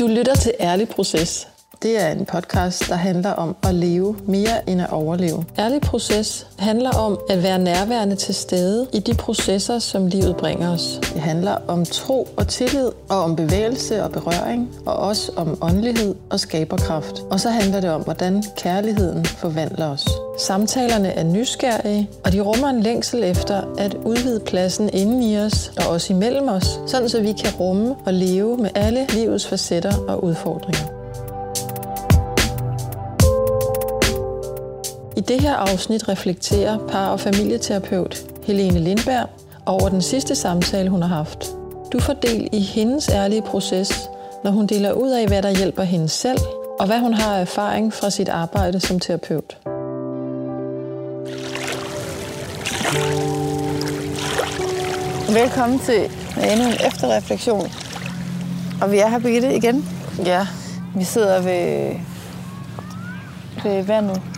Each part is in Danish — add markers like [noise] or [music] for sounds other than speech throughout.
Du lytter til Ærlig Proces. Det er en podcast, der handler om at leve mere end at overleve. Ærlig Proces handler om at være nærværende til stede i de processer, som livet bringer os. Det handler om tro og tillid, og om bevægelse og berøring, og også om åndelighed og skaberkraft. Og så handler det om, hvordan kærligheden forvandler os. Samtalerne er nysgerrige, og de rummer en længsel efter at udvide pladsen inden i os og også imellem os, sådan så vi kan rumme og leve med alle livets facetter og udfordringer. I det her afsnit reflekterer par- og familieterapeut Helene Lindberg over den sidste samtale, hun har haft. Du får del i hendes ærlige proces, når hun deler ud af, hvad der hjælper hende selv, og hvad hun har erfaring fra sit arbejde som terapeut. Velkommen til endnu en efterreflektion. Og vi er her, Birgitte, igen. Ja. Vi sidder ved, ved vandet.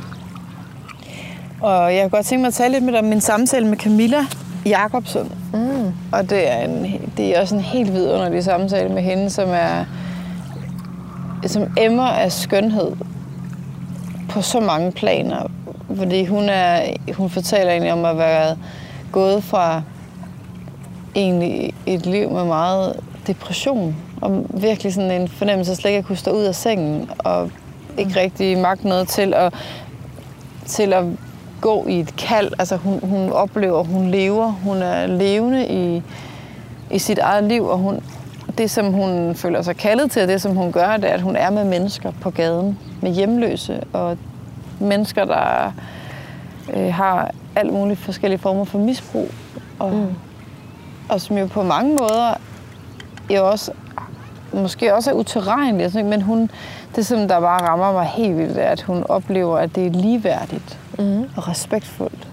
Og jeg kunne godt tænke mig at tale lidt med dig om min samtale med Camilla Jacobsen. Mm. Og det er, en, det er også en helt vidunderlig samtale med hende, som er som emmer af skønhed på så mange planer. Fordi hun, er, hun fortæller egentlig om at være gået fra egentlig et liv med meget depression. Og virkelig sådan en fornemmelse af slet ikke at kunne stå ud af sengen. Og ikke rigtig magt noget til at, til at gå i et kald. Altså hun, hun oplever, hun lever. Hun er levende i, i sit eget liv. Og hun, det, som hun føler sig kaldet til, og det, som hun gør, det er, at hun er med mennesker på gaden. Med hjemløse og mennesker, der øh, har alt muligt forskellige former for misbrug. Og, mm. og som jo på mange måder jo også måske også er utilregneligt, men hun, det som der bare rammer mig helt vildt, er, at hun oplever, at det er ligeværdigt mm. og respektfuldt.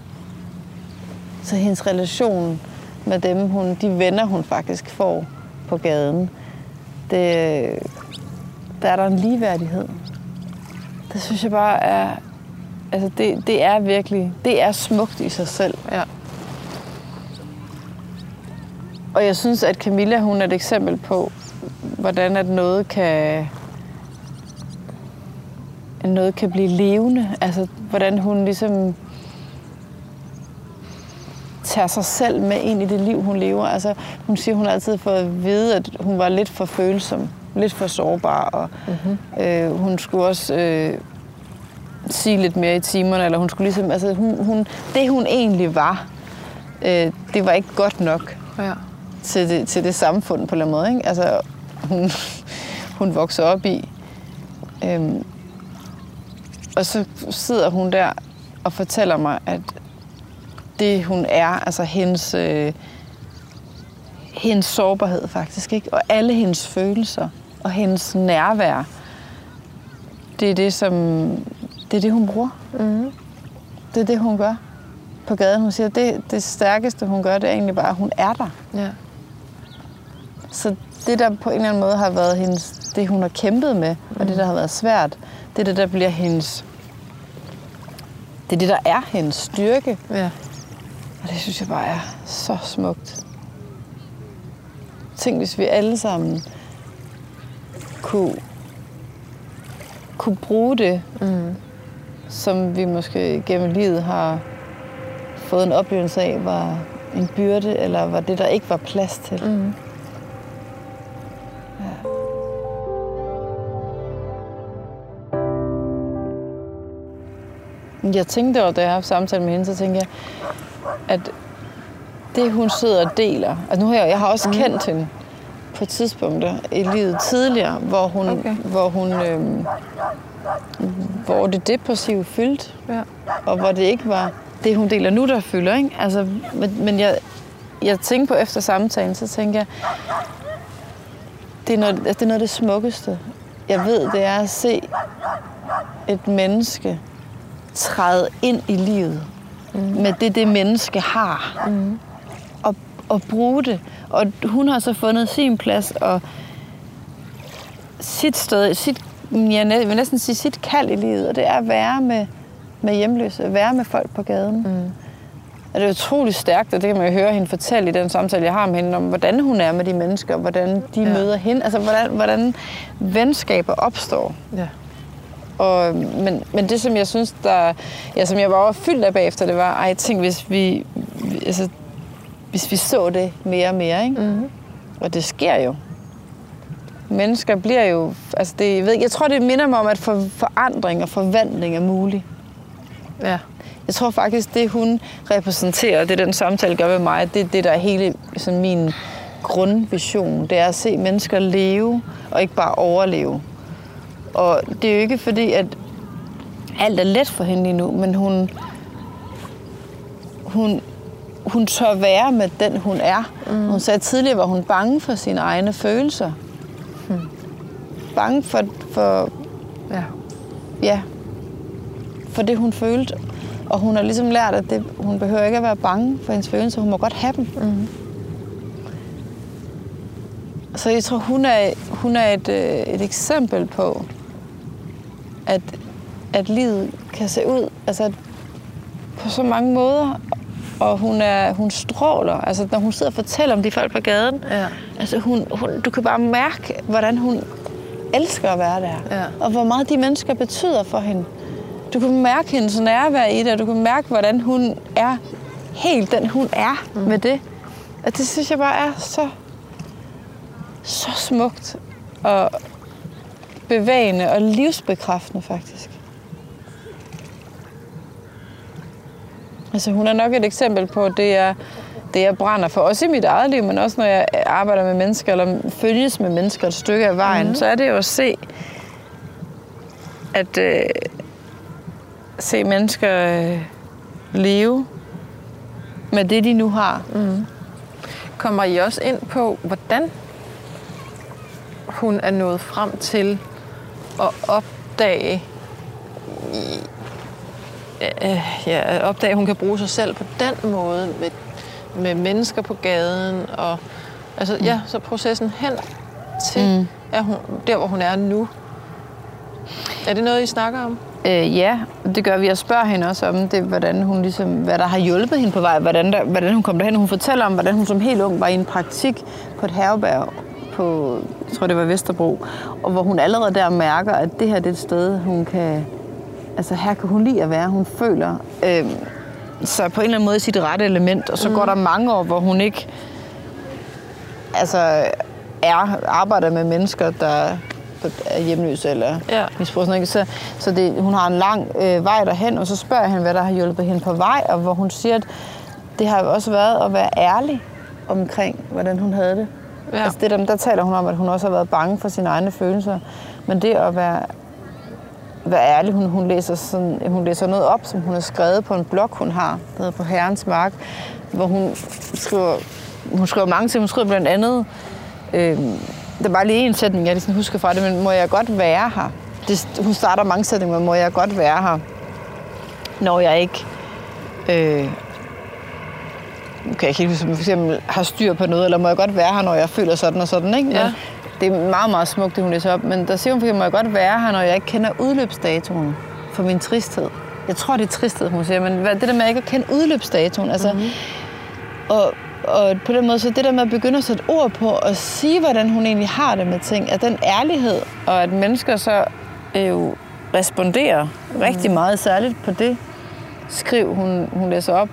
Så hendes relation med dem, hun, de venner, hun faktisk får på gaden, det, der er der en ligeværdighed. Det synes jeg bare er, altså det, det er virkelig, det er smukt i sig selv. Ja. Og jeg synes, at Camilla, hun er et eksempel på, hvordan at noget kan at noget kan blive levende. Altså, hvordan hun ligesom tager sig selv med ind i det liv, hun lever. Altså, hun siger, hun har altid fået at vide, at hun var lidt for følsom, lidt for sårbar, og mm-hmm. øh, hun skulle også øh, sige lidt mere i timerne, eller hun skulle ligesom, altså, hun, hun, det hun egentlig var, øh, det var ikke godt nok ja. til, det, til det samfund på en måde. Ikke? Altså, hun, hun voksede op i. Øhm, og så sidder hun der og fortæller mig, at det hun er, altså hendes, øh, hendes sårbarhed faktisk, ikke? og alle hendes følelser og hendes nærvær, det er det, som, det er det, hun bruger. Mm. Det er det, hun gør på gaden. Hun siger, det, det stærkeste, hun gør, det er egentlig bare, at hun er der. Ja. Så det, der på en eller anden måde har været hendes, det, hun har kæmpet med, mm. og det, der har været svært, det er det, der bliver hendes... Det er det, der er hendes styrke. Ja. Og det synes jeg bare er så smukt. Tænk, hvis vi alle sammen kunne, kunne bruge det, mm. som vi måske gennem livet har fået en oplevelse af, var en byrde, eller var det, der ikke var plads til. Mm. Jeg tænkte over, da jeg har haft samtale med hende, så tænkte jeg, at det hun sidder og deler, altså nu har jeg, jeg har også mm. kendt hende på tidspunkter i livet tidligere, hvor hun, okay. hvor hun øhm, hvor det depressive fyldt, ja. og hvor det ikke var det, hun deler nu, der fylder. Ikke? Altså, men, men jeg, jeg tænkte på efter samtalen, så tænker jeg, det er, noget, altså, det er noget af det smukkeste, jeg ved, det er at se et menneske træde ind i livet mm. med det, det menneske har. Mm. Og, og bruge det. Og hun har så fundet sin plads og sit sted, sit, jeg vil næsten sige sit kald i livet, og det er at være med, med hjemløse, at være med folk på gaden. Mm. Og det er utrolig stærkt, og det kan man jo høre hende fortælle i den samtale, jeg har med hende, om hvordan hun er med de mennesker, hvordan de ja. møder hende, altså hvordan, hvordan venskaber opstår. Ja. Og, men, men det, som jeg synes, der, ja, som jeg var fyldt af bagefter, det var, ej, tænk, hvis vi, altså, hvis vi så det mere og mere, ikke? Mm-hmm. Og det sker jo. Mennesker bliver jo, altså det, jeg, ved, jeg tror, det minder mig om, at for, forandring og forvandling er mulig. Ja. Jeg tror faktisk, det hun repræsenterer, det den samtale gør med mig, det er det, der er hele sådan min grundvision. Det er at se mennesker leve, og ikke bare overleve. Og det er jo ikke fordi, at alt er let for hende lige nu, men hun, hun, hun tør være med den, hun er. Mm. Hun sagde tidligere, var hun bange for sine egne følelser. Hmm. Bange for, for, Ja. ja, for det, hun følte. Og hun har ligesom lært, at det, hun behøver ikke at være bange for hendes følelser. Hun må godt have dem. Mm. Så jeg tror, hun er, hun er et, øh, et eksempel på, at, at livet kan se ud altså, på så mange måder. Og hun, er, hun stråler. Altså, når hun sidder og fortæller om de folk på gaden, Ja. altså, hun, hun, du kan bare mærke, hvordan hun elsker at være der. Ja. Og hvor meget de mennesker betyder for hende. Du kan mærke hendes nærvær i det, og du kan mærke, hvordan hun er helt den, hun er mm. med det. Og det synes jeg bare er så, så smukt og bevægende og livsbekræftende faktisk. Altså hun er nok et eksempel på det, jeg, det jeg brænder for. Også i mit eget liv, men også når jeg arbejder med mennesker, eller følges med mennesker et stykke af vejen, mm. så er det jo at se, at øh, se mennesker øh, leve med det, de nu har. Mm. Kommer I også ind på, hvordan hun er nået frem til at opdage, øh, ja, at opdage, at hun kan bruge sig selv på den måde med, med mennesker på gaden og altså ja, så processen hen til mm. er hun, der, hvor hun er nu. Er det noget, I snakker om? Øh, ja, det gør vi. Jeg spørger hende også om det, hvordan hun ligesom, hvad der har hjulpet hende på vej, hvordan, der, hvordan hun kom derhen. Hun fortæller om, hvordan hun som helt ung var i en praktik på et herberg på, jeg tror det var Vesterbro, og hvor hun allerede der mærker, at det her det er et sted, hun kan, altså her kan hun lide at være, hun føler øh, så på en eller anden måde i sit rette element, og så mm. går der mange år, hvor hun ikke altså er, arbejder med mennesker, der er hjemløse eller Ja. misbruger. Sådan, noget? Så, så det, hun har en lang øh, vej derhen, og så spørger jeg hende, hvad der har hjulpet hende på vej, og hvor hun siger, at det har også været at være ærlig omkring, hvordan hun havde det. Ja. Altså det der, der taler hun om, at hun også har været bange for sine egne følelser. Men det at være, være ærlig, hun, hun, læser sådan, hun læser noget op, som hun har skrevet på en blog, hun har, der hedder På Herrens Mark, hvor hun skriver, hun skriver mange ting. Hun skriver blandt andet, øh, der er bare lige en sætning, jeg lige husker fra det, men må jeg godt være her? Det, hun starter mange sætninger med, må jeg godt være her, når jeg ikke øh, nu kan jeg ikke helt for eksempel har styr på noget, eller må jeg godt være her, når jeg føler sådan og sådan, ikke? Men Ja. Det er meget, meget smukt, det hun læser op, men der siger hun, for eksempel, må jeg godt være her, når jeg ikke kender udløbsdatoen for min tristhed. Jeg tror, det er tristhed, hun siger, men det der med ikke at kende udløbsdatoen, altså, mm-hmm. og, og på den måde, så det der med at begynde at sætte ord på og sige, hvordan hun egentlig har det med ting, at den ærlighed, og at mennesker så øh, jo responderer mm. rigtig meget, særligt på det skriv, hun, hun læser op,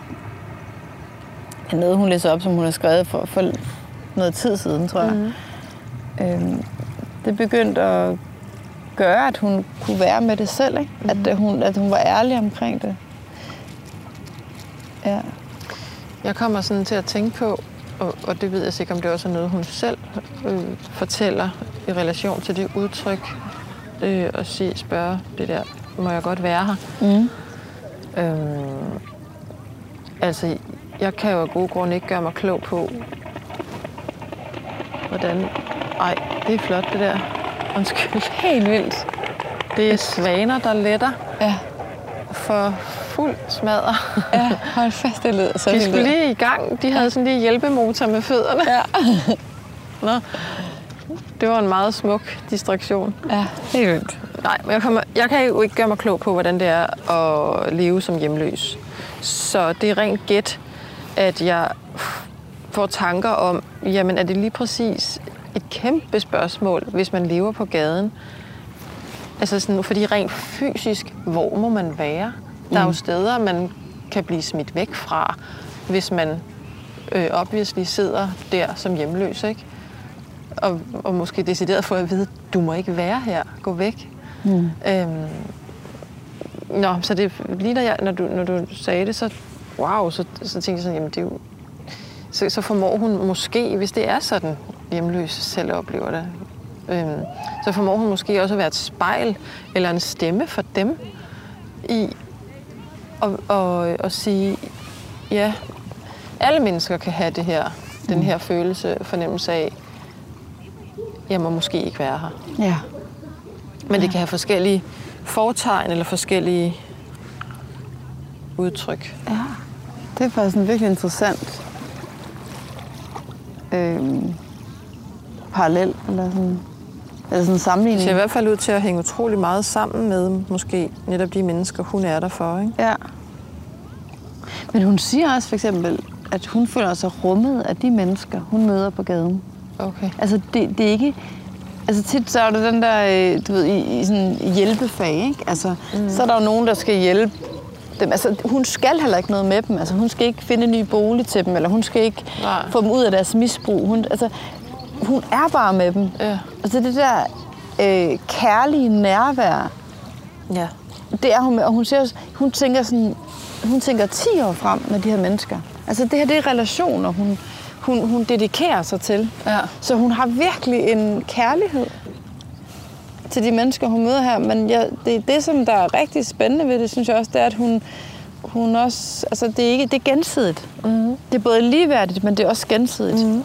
noget, hun læser op, som hun har skrevet for, for noget tid siden, tror jeg. Mm. Øhm, det begyndte at gøre, at hun kunne være med det selv, ikke? Mm. At, øh, hun, at hun var ærlig omkring det. Ja. Jeg kommer sådan til at tænke på, og, og det ved jeg sikkert, om det også er noget, hun selv øh, fortæller i relation til det udtryk, øh, og sige, spørge det der, må jeg godt være her? Mm. Øhm, altså, jeg kan jo af gode grunde ikke gøre mig klog på, hvordan... Ej, det er flot, det der. Undskyld. Helt vildt. Det er svaner, der letter Ja. for fuld smadder. ja, hold fast, det lyder så De skulle lige i gang. De havde sådan lige hjælpemotor med fødderne. Ja. [laughs] Nå. Det var en meget smuk distraktion. ja, helt vildt. Nej, men jeg, kommer, jeg kan jo ikke gøre mig klog på, hvordan det er at leve som hjemløs. Så det er rent gæt. At jeg får tanker om, jamen er det lige præcis et kæmpe spørgsmål, hvis man lever på gaden? Altså sådan, fordi rent fysisk, hvor må man være? Der er jo steder, man kan blive smidt væk fra, hvis man øh, obviously sidder der som hjemløs, ikke? Og, og måske decideret få at vide, du må ikke være her, gå væk. Mm. Øhm, nå, så det lige da jeg, når du, når du sagde det, så wow, så, så tænkte jeg sådan, jamen det er jo, så, så formår hun måske, hvis det er sådan, hjemløse selv oplever det, øhm, så formår hun måske også at være et spejl eller en stemme for dem i at, og, og sige, ja, alle mennesker kan have det her, den her følelse, fornemmelse af, jeg må måske ikke være her. Ja. Men det kan have forskellige fortegn eller forskellige udtryk. Ja. Det er faktisk en virkelig interessant øhm, parallel, eller sådan, eller sådan en Det sammenligning. ser i hvert fald ud til at hænge utrolig meget sammen med måske netop de mennesker, hun er der for. Ikke? Ja. Men hun siger også for eksempel, at hun føler sig rummet af de mennesker, hun møder på gaden. Okay. Altså, det, det er ikke... Altså tit så er det den der, øh, du ved, i, i sådan hjælpefag, ikke? Altså, mm. så er der jo nogen, der skal hjælpe dem. Altså, hun skal heller ikke noget med dem. Altså, hun skal ikke finde en ny bolig til dem, eller hun skal ikke Nej. få dem ud af deres misbrug. Hun, altså, hun er bare med dem. Ja. Altså, det der øh, kærlige nærvær, Ja. det er hun med. Og hun, siger, også- hun tænker sådan, hun tænker 10 år frem med de her mennesker. Altså, det her, det er relationer, hun, hun, hun dedikerer sig til. Ja. Så hun har virkelig en kærlighed til de mennesker, hun møder her. Men jeg, det, det, som der er rigtig spændende ved det, synes jeg også, det er, at hun, hun også... Altså, det er, ikke, det er gensidigt. Mm. Det er både ligeværdigt, men det er også gensidigt. Mm.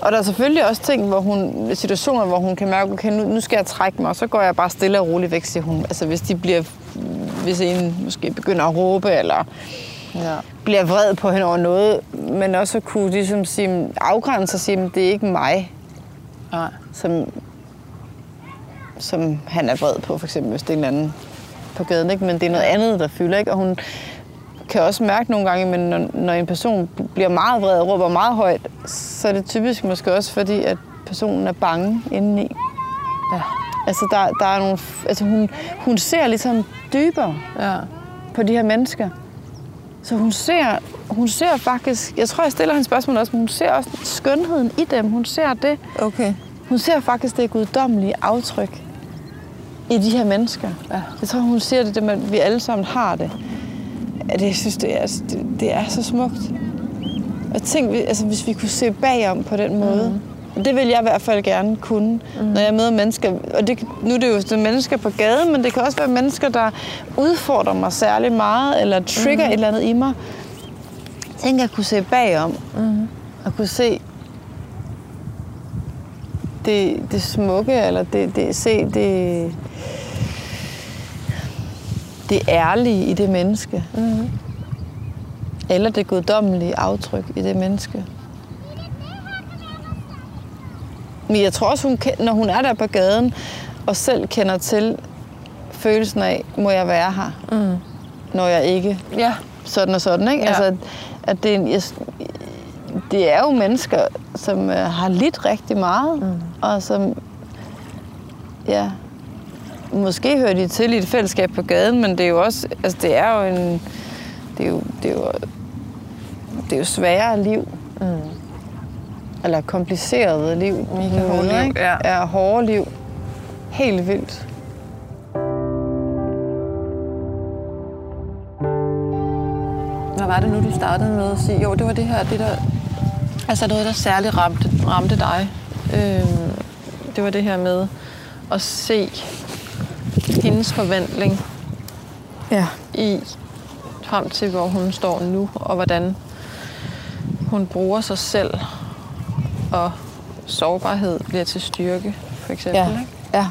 Og der er selvfølgelig også ting, hvor hun, situationer, hvor hun kan mærke, okay, nu, nu skal jeg trække mig, og så går jeg bare stille og roligt væk, siger hun. Altså hvis de bliver, hvis en måske begynder at råbe, eller ja. bliver vred på hende over noget, men også at kunne ligesom sige, afgrænse og sige, at det er ikke mig, Nej. som, som han er vred på, for eksempel, hvis det er en anden på gaden, ikke? men det er noget andet, der fylder. Ikke? Og hun kan også mærke nogle gange, men når, når en person bliver meget vred og råber meget højt, så er det typisk måske også fordi, at personen er bange indeni. Ja. Altså, der, der er nogle, altså hun, hun ser ligesom dybere Ja. på de her mennesker. Så hun ser, hun ser faktisk, jeg tror, jeg stiller hende spørgsmål også, men hun ser også skønheden i dem. Hun ser det. Okay. Hun ser faktisk det guddommelige aftryk i de her mennesker. Ja. Jeg tror, hun siger det, det med, at vi alle sammen har det. At jeg synes, det er, det, det er så smukt. Og tænk, altså, hvis vi kunne se bagom på den måde. Mm. Det vil jeg i hvert fald gerne kunne, mm. når jeg møder mennesker. Og det, nu er det jo sådan mennesker på gaden, men det kan også være mennesker, der udfordrer mig særlig meget, eller trigger mm. et eller andet i mig. Tænk, at kunne se bagom. Mm. Og kunne se det, det smukke, eller det, det, se det, det ærlige i det menneske. Mm. Eller det guddommelige aftryk i det menneske. Men jeg tror også, hun, når hun er der på gaden, og selv kender til følelsen af, må jeg være her, mm. når jeg ikke Ja. sådan og sådan, ikke? Ja. Altså, at det, er jeg, det er jo mennesker, som øh, har lidt rigtig meget, mm. Og som, ja, måske hører de til i et fællesskab på gaden, men det er jo også, altså det er jo en, det er jo, det er jo, det er jo sværere liv. Mm. Eller komplicerede liv. Mega hårde liv, ikke? ja. ja. hårde liv. Helt vildt. Hvad var det nu, du startede med at sige? Jo, det var det her, det der... Altså noget, der særligt ramte, ramte dig. Øhm, det var det her med at se hendes forvandling Ja. i frem til, hvor hun står nu, og hvordan hun bruger sig selv, og sårbarhed bliver til styrke, for eksempel. Ja. Ikke? ja.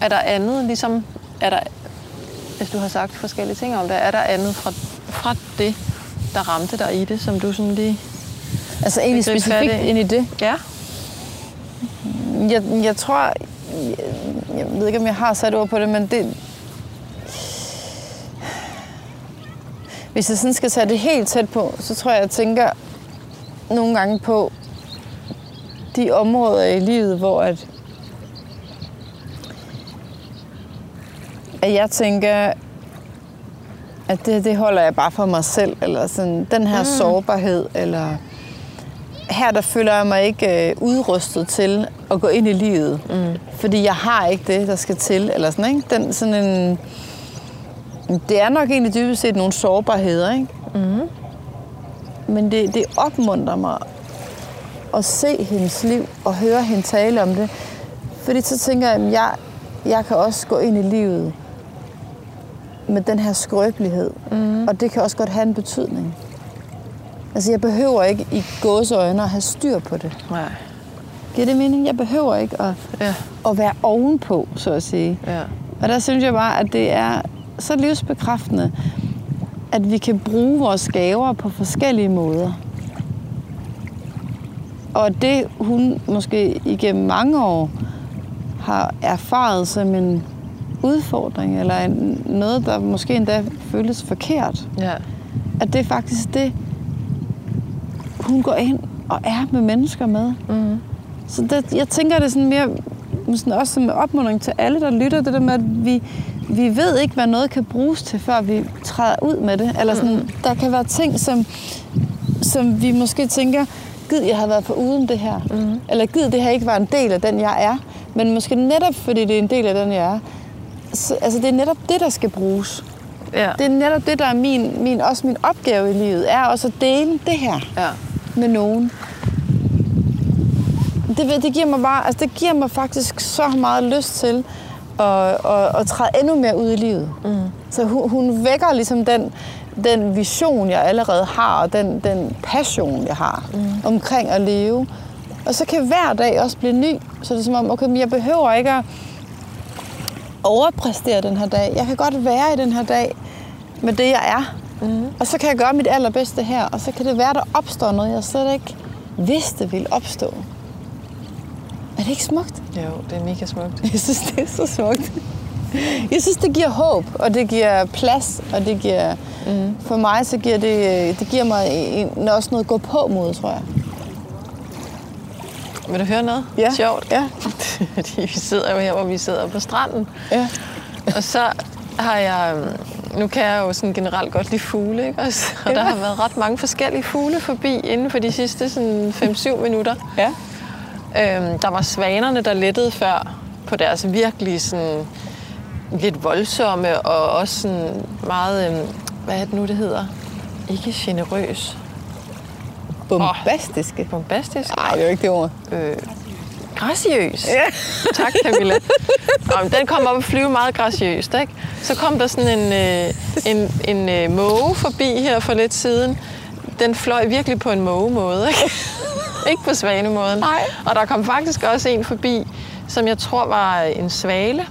Er der andet, ligesom, er der, hvis du har sagt forskellige ting om det, er der andet fra, fra det, der ramte dig i det, som du sådan lige... Altså egentlig specifikt ind i det. Ja? Jeg, jeg tror, jeg, jeg ved ikke, om jeg har sat ord på det, men det... hvis jeg sådan skal tage det helt tæt på, så tror jeg, jeg tænker nogle gange på de områder i livet, hvor at, at jeg tænker, at det, det holder jeg bare for mig selv, eller sådan, den her mm. sårbarhed, eller her der føler jeg mig ikke øh, udrustet til at gå ind i livet, mm. fordi jeg har ikke det, der skal til, eller sådan, ikke? Den, sådan en, det er nok egentlig dybest set nogle sårbarheder, ikke? Mm. Men det, det opmuntrer mig at se hendes liv og høre hende tale om det. Fordi så tænker jeg, at jeg, jeg kan også gå ind i livet med den her skrøbelighed. Mm. Og det kan også godt have en betydning. Altså, jeg behøver ikke i gåseøjne at have styr på det. Nej. Giver det mening? Jeg behøver ikke at, Ja. at være ovenpå, så at sige. Ja. Og der synes jeg bare, at det er så livsbekræftende, at vi kan bruge vores gaver på forskellige måder. Og det, hun måske igennem mange år har erfaret som en udfordring, eller en, noget, der måske endda føles forkert, Ja. at det er faktisk det, hun går ind og er med mennesker med. Mm. Så det, jeg tænker det er sådan mere sådan også som opmuntring til alle, der lytter, det der med, at vi, vi ved ikke, hvad noget kan bruges til, før vi træder ud med det. Eller sådan, mm. der kan være ting, som, som vi måske tænker, gid, jeg har været for uden det her. Mm. Eller gid, det her ikke var en del af den, jeg er. Men måske netop, fordi det er en del af den, jeg er. Så, altså, det er netop det, der skal bruges. Ja. Det er netop det, der er min, min, også min opgave i livet, er også at dele det her ja. Med nogen. Det, det giver mig bare, altså det giver mig faktisk så meget lyst til at, at, at træde endnu mere ud i livet. Mm. Så hun, hun vækker ligesom den, den vision, jeg allerede har, og den, den passion, jeg har mm. omkring at leve. Og så kan hver dag også blive ny. Så det er som om, okay, men jeg behøver ikke at overpræstere den her dag. Jeg kan godt være i den her dag med det, jeg er. Mm. Og så kan jeg gøre mit allerbedste her, og så kan det være, der opstår noget, jeg slet ikke vidste ville opstå. Er det ikke smukt? Jo, det er mega smukt. [laughs] Jeg synes, det er så smukt. Jeg synes, det giver håb, og det giver plads, og det giver... Mm. For mig, så giver det, det giver mig en, også noget at gå på mod, tror jeg. Vil du høre noget? Ja. Sjovt. Ja. [laughs] Fordi vi sidder jo her, hvor vi sidder på stranden. Ja. Og så har jeg... Nu kan jeg jo sådan generelt godt lide fugle, ikke også? [laughs] Og der har været ret mange forskellige fugle forbi inden for de sidste sådan 5-7 minutter. Ja. Øhm, der var svanerne, der lettede før på deres virkelig sådan lidt voldsomme og også sådan meget, øhm, hvad er det nu, det hedder? Ikke generøs. Bombastiske. Bombastisk. Nej, det er jo ikke det ord. Øh, graciøs. Ja. Tak, Camilla. Nå, men den kom op og flyve meget graciøst, ikke? Så kom der sådan en, øh, en, en øh, måge forbi her for lidt siden. Den fløj virkelig på en mågemåde, ikke? [laughs] ikke på svanemåden. Nej. Og der kom faktisk også en forbi, som jeg tror var en svale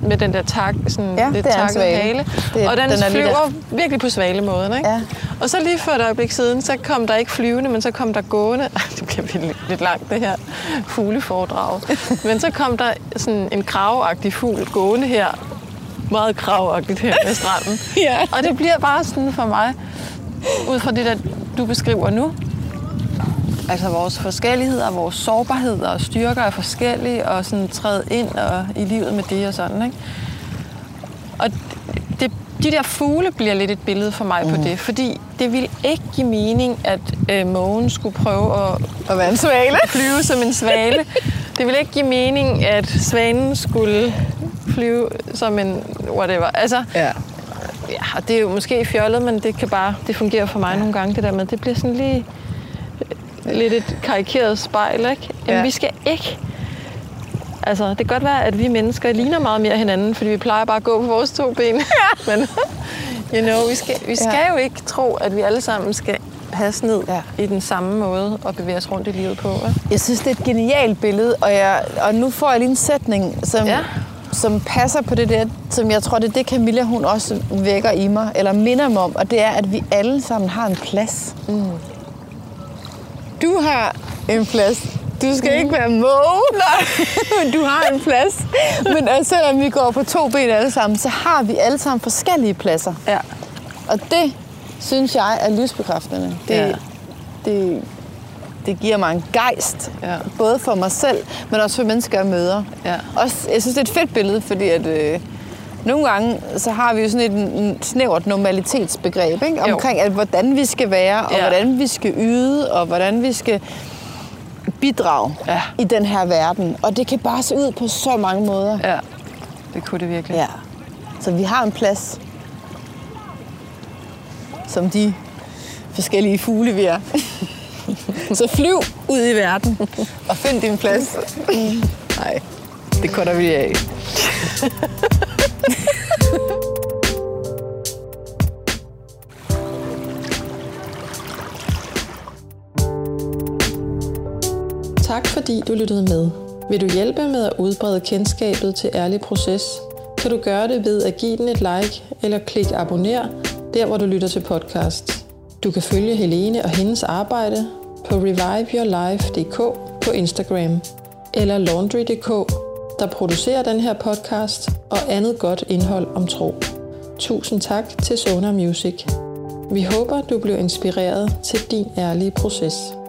med den der tak, sådan Ja, lidt takket hale. Det og den, den er flyver virkelig på svalemåden, ikke? Ja. Og så lige for et øjeblik siden, så kom der ikke flyvende, men så kom der gående. [laughs] Det bliver lidt, lidt langt, det her fugleforedrag. men så kom der sådan en kravagtig fugl gående her. Meget kravagtigt her ved stranden. [laughs] Ja. Og det bliver bare sådan for mig, ud fra det, der du beskriver nu. Altså vores forskelligheder, vores sårbarheder og styrker er forskellige, og sådan træde ind og, i livet med det og sådan, ikke? Og de der fugle bliver lidt et billede for mig mm. på det, fordi det vil ikke give mening, at øh, mågen skulle prøve at At være en svale. [laughs] flyve som en svale. Det vil ikke give mening, at svanen skulle flyve som en whatever. Altså, Ja. ja, og det er jo måske fjollet, men det kan bare, det fungerer for mig ja. nogle gange, det der med, det bliver sådan lige øh, lidt et karikeret spejl, ikke? Jamen, Ja. ja. vi skal ikke Altså, det kan godt være, at vi mennesker ligner meget mere hinanden, fordi vi plejer bare at gå på vores to ben. [laughs] Ja. Men, you know, vi skal, vi skal Ja. jo ikke tro, at vi alle sammen skal passe ned Ja. ja. i den samme måde at bevæge os rundt i livet på. Ikke? Jeg synes, det er et genialt billede, og, jeg, og nu får jeg lige en sætning, som, ja. Ja. som passer på det der, som jeg tror, det er det, Camilla hun også vækker i mig, eller minder mig om, og det er, at vi alle sammen har en plads. Mm. Du har en plads. Du skal ikke være måge, [laughs] men du har en plads. Men altså, selvom vi går på to ben alle sammen, så har vi alle sammen forskellige pladser. Ja. Og det synes jeg er livsbekræftende. Det, Ja. det, det giver mig en gejst, Ja. både for mig selv, men også for mennesker, jeg møder. Ja. Også, jeg synes, det er et fedt billede, fordi at, øh, nogle gange så har vi jo sådan et en snævert normalitetsbegreb ikke? Jo. omkring, at, hvordan vi skal være, og Ja. hvordan vi skal yde, og hvordan vi skal bidrage Ja. i den her verden. Og det kan bare se ud på så mange måder. Ja, det kunne det virkelig. Ja. Så vi har en plads, som de forskellige fugle, vi er. [laughs] Så flyv ud i verden og find din plads. [laughs] Nej, det kutter vi af. [laughs] fordi du lyttede med. Vil du hjælpe med at udbrede kendskabet til Ærlig Proces, kan du gøre det ved at give den et like eller klik abonner der, hvor du lytter til podcast. Du kan følge Helene og hendes arbejde på reviveyourlife.dk på Instagram eller laundry.dk, der producerer den her podcast og andet godt indhold om tro. Tusind tak til Sonar Music. Vi håber, du blev inspireret til din ærlige proces.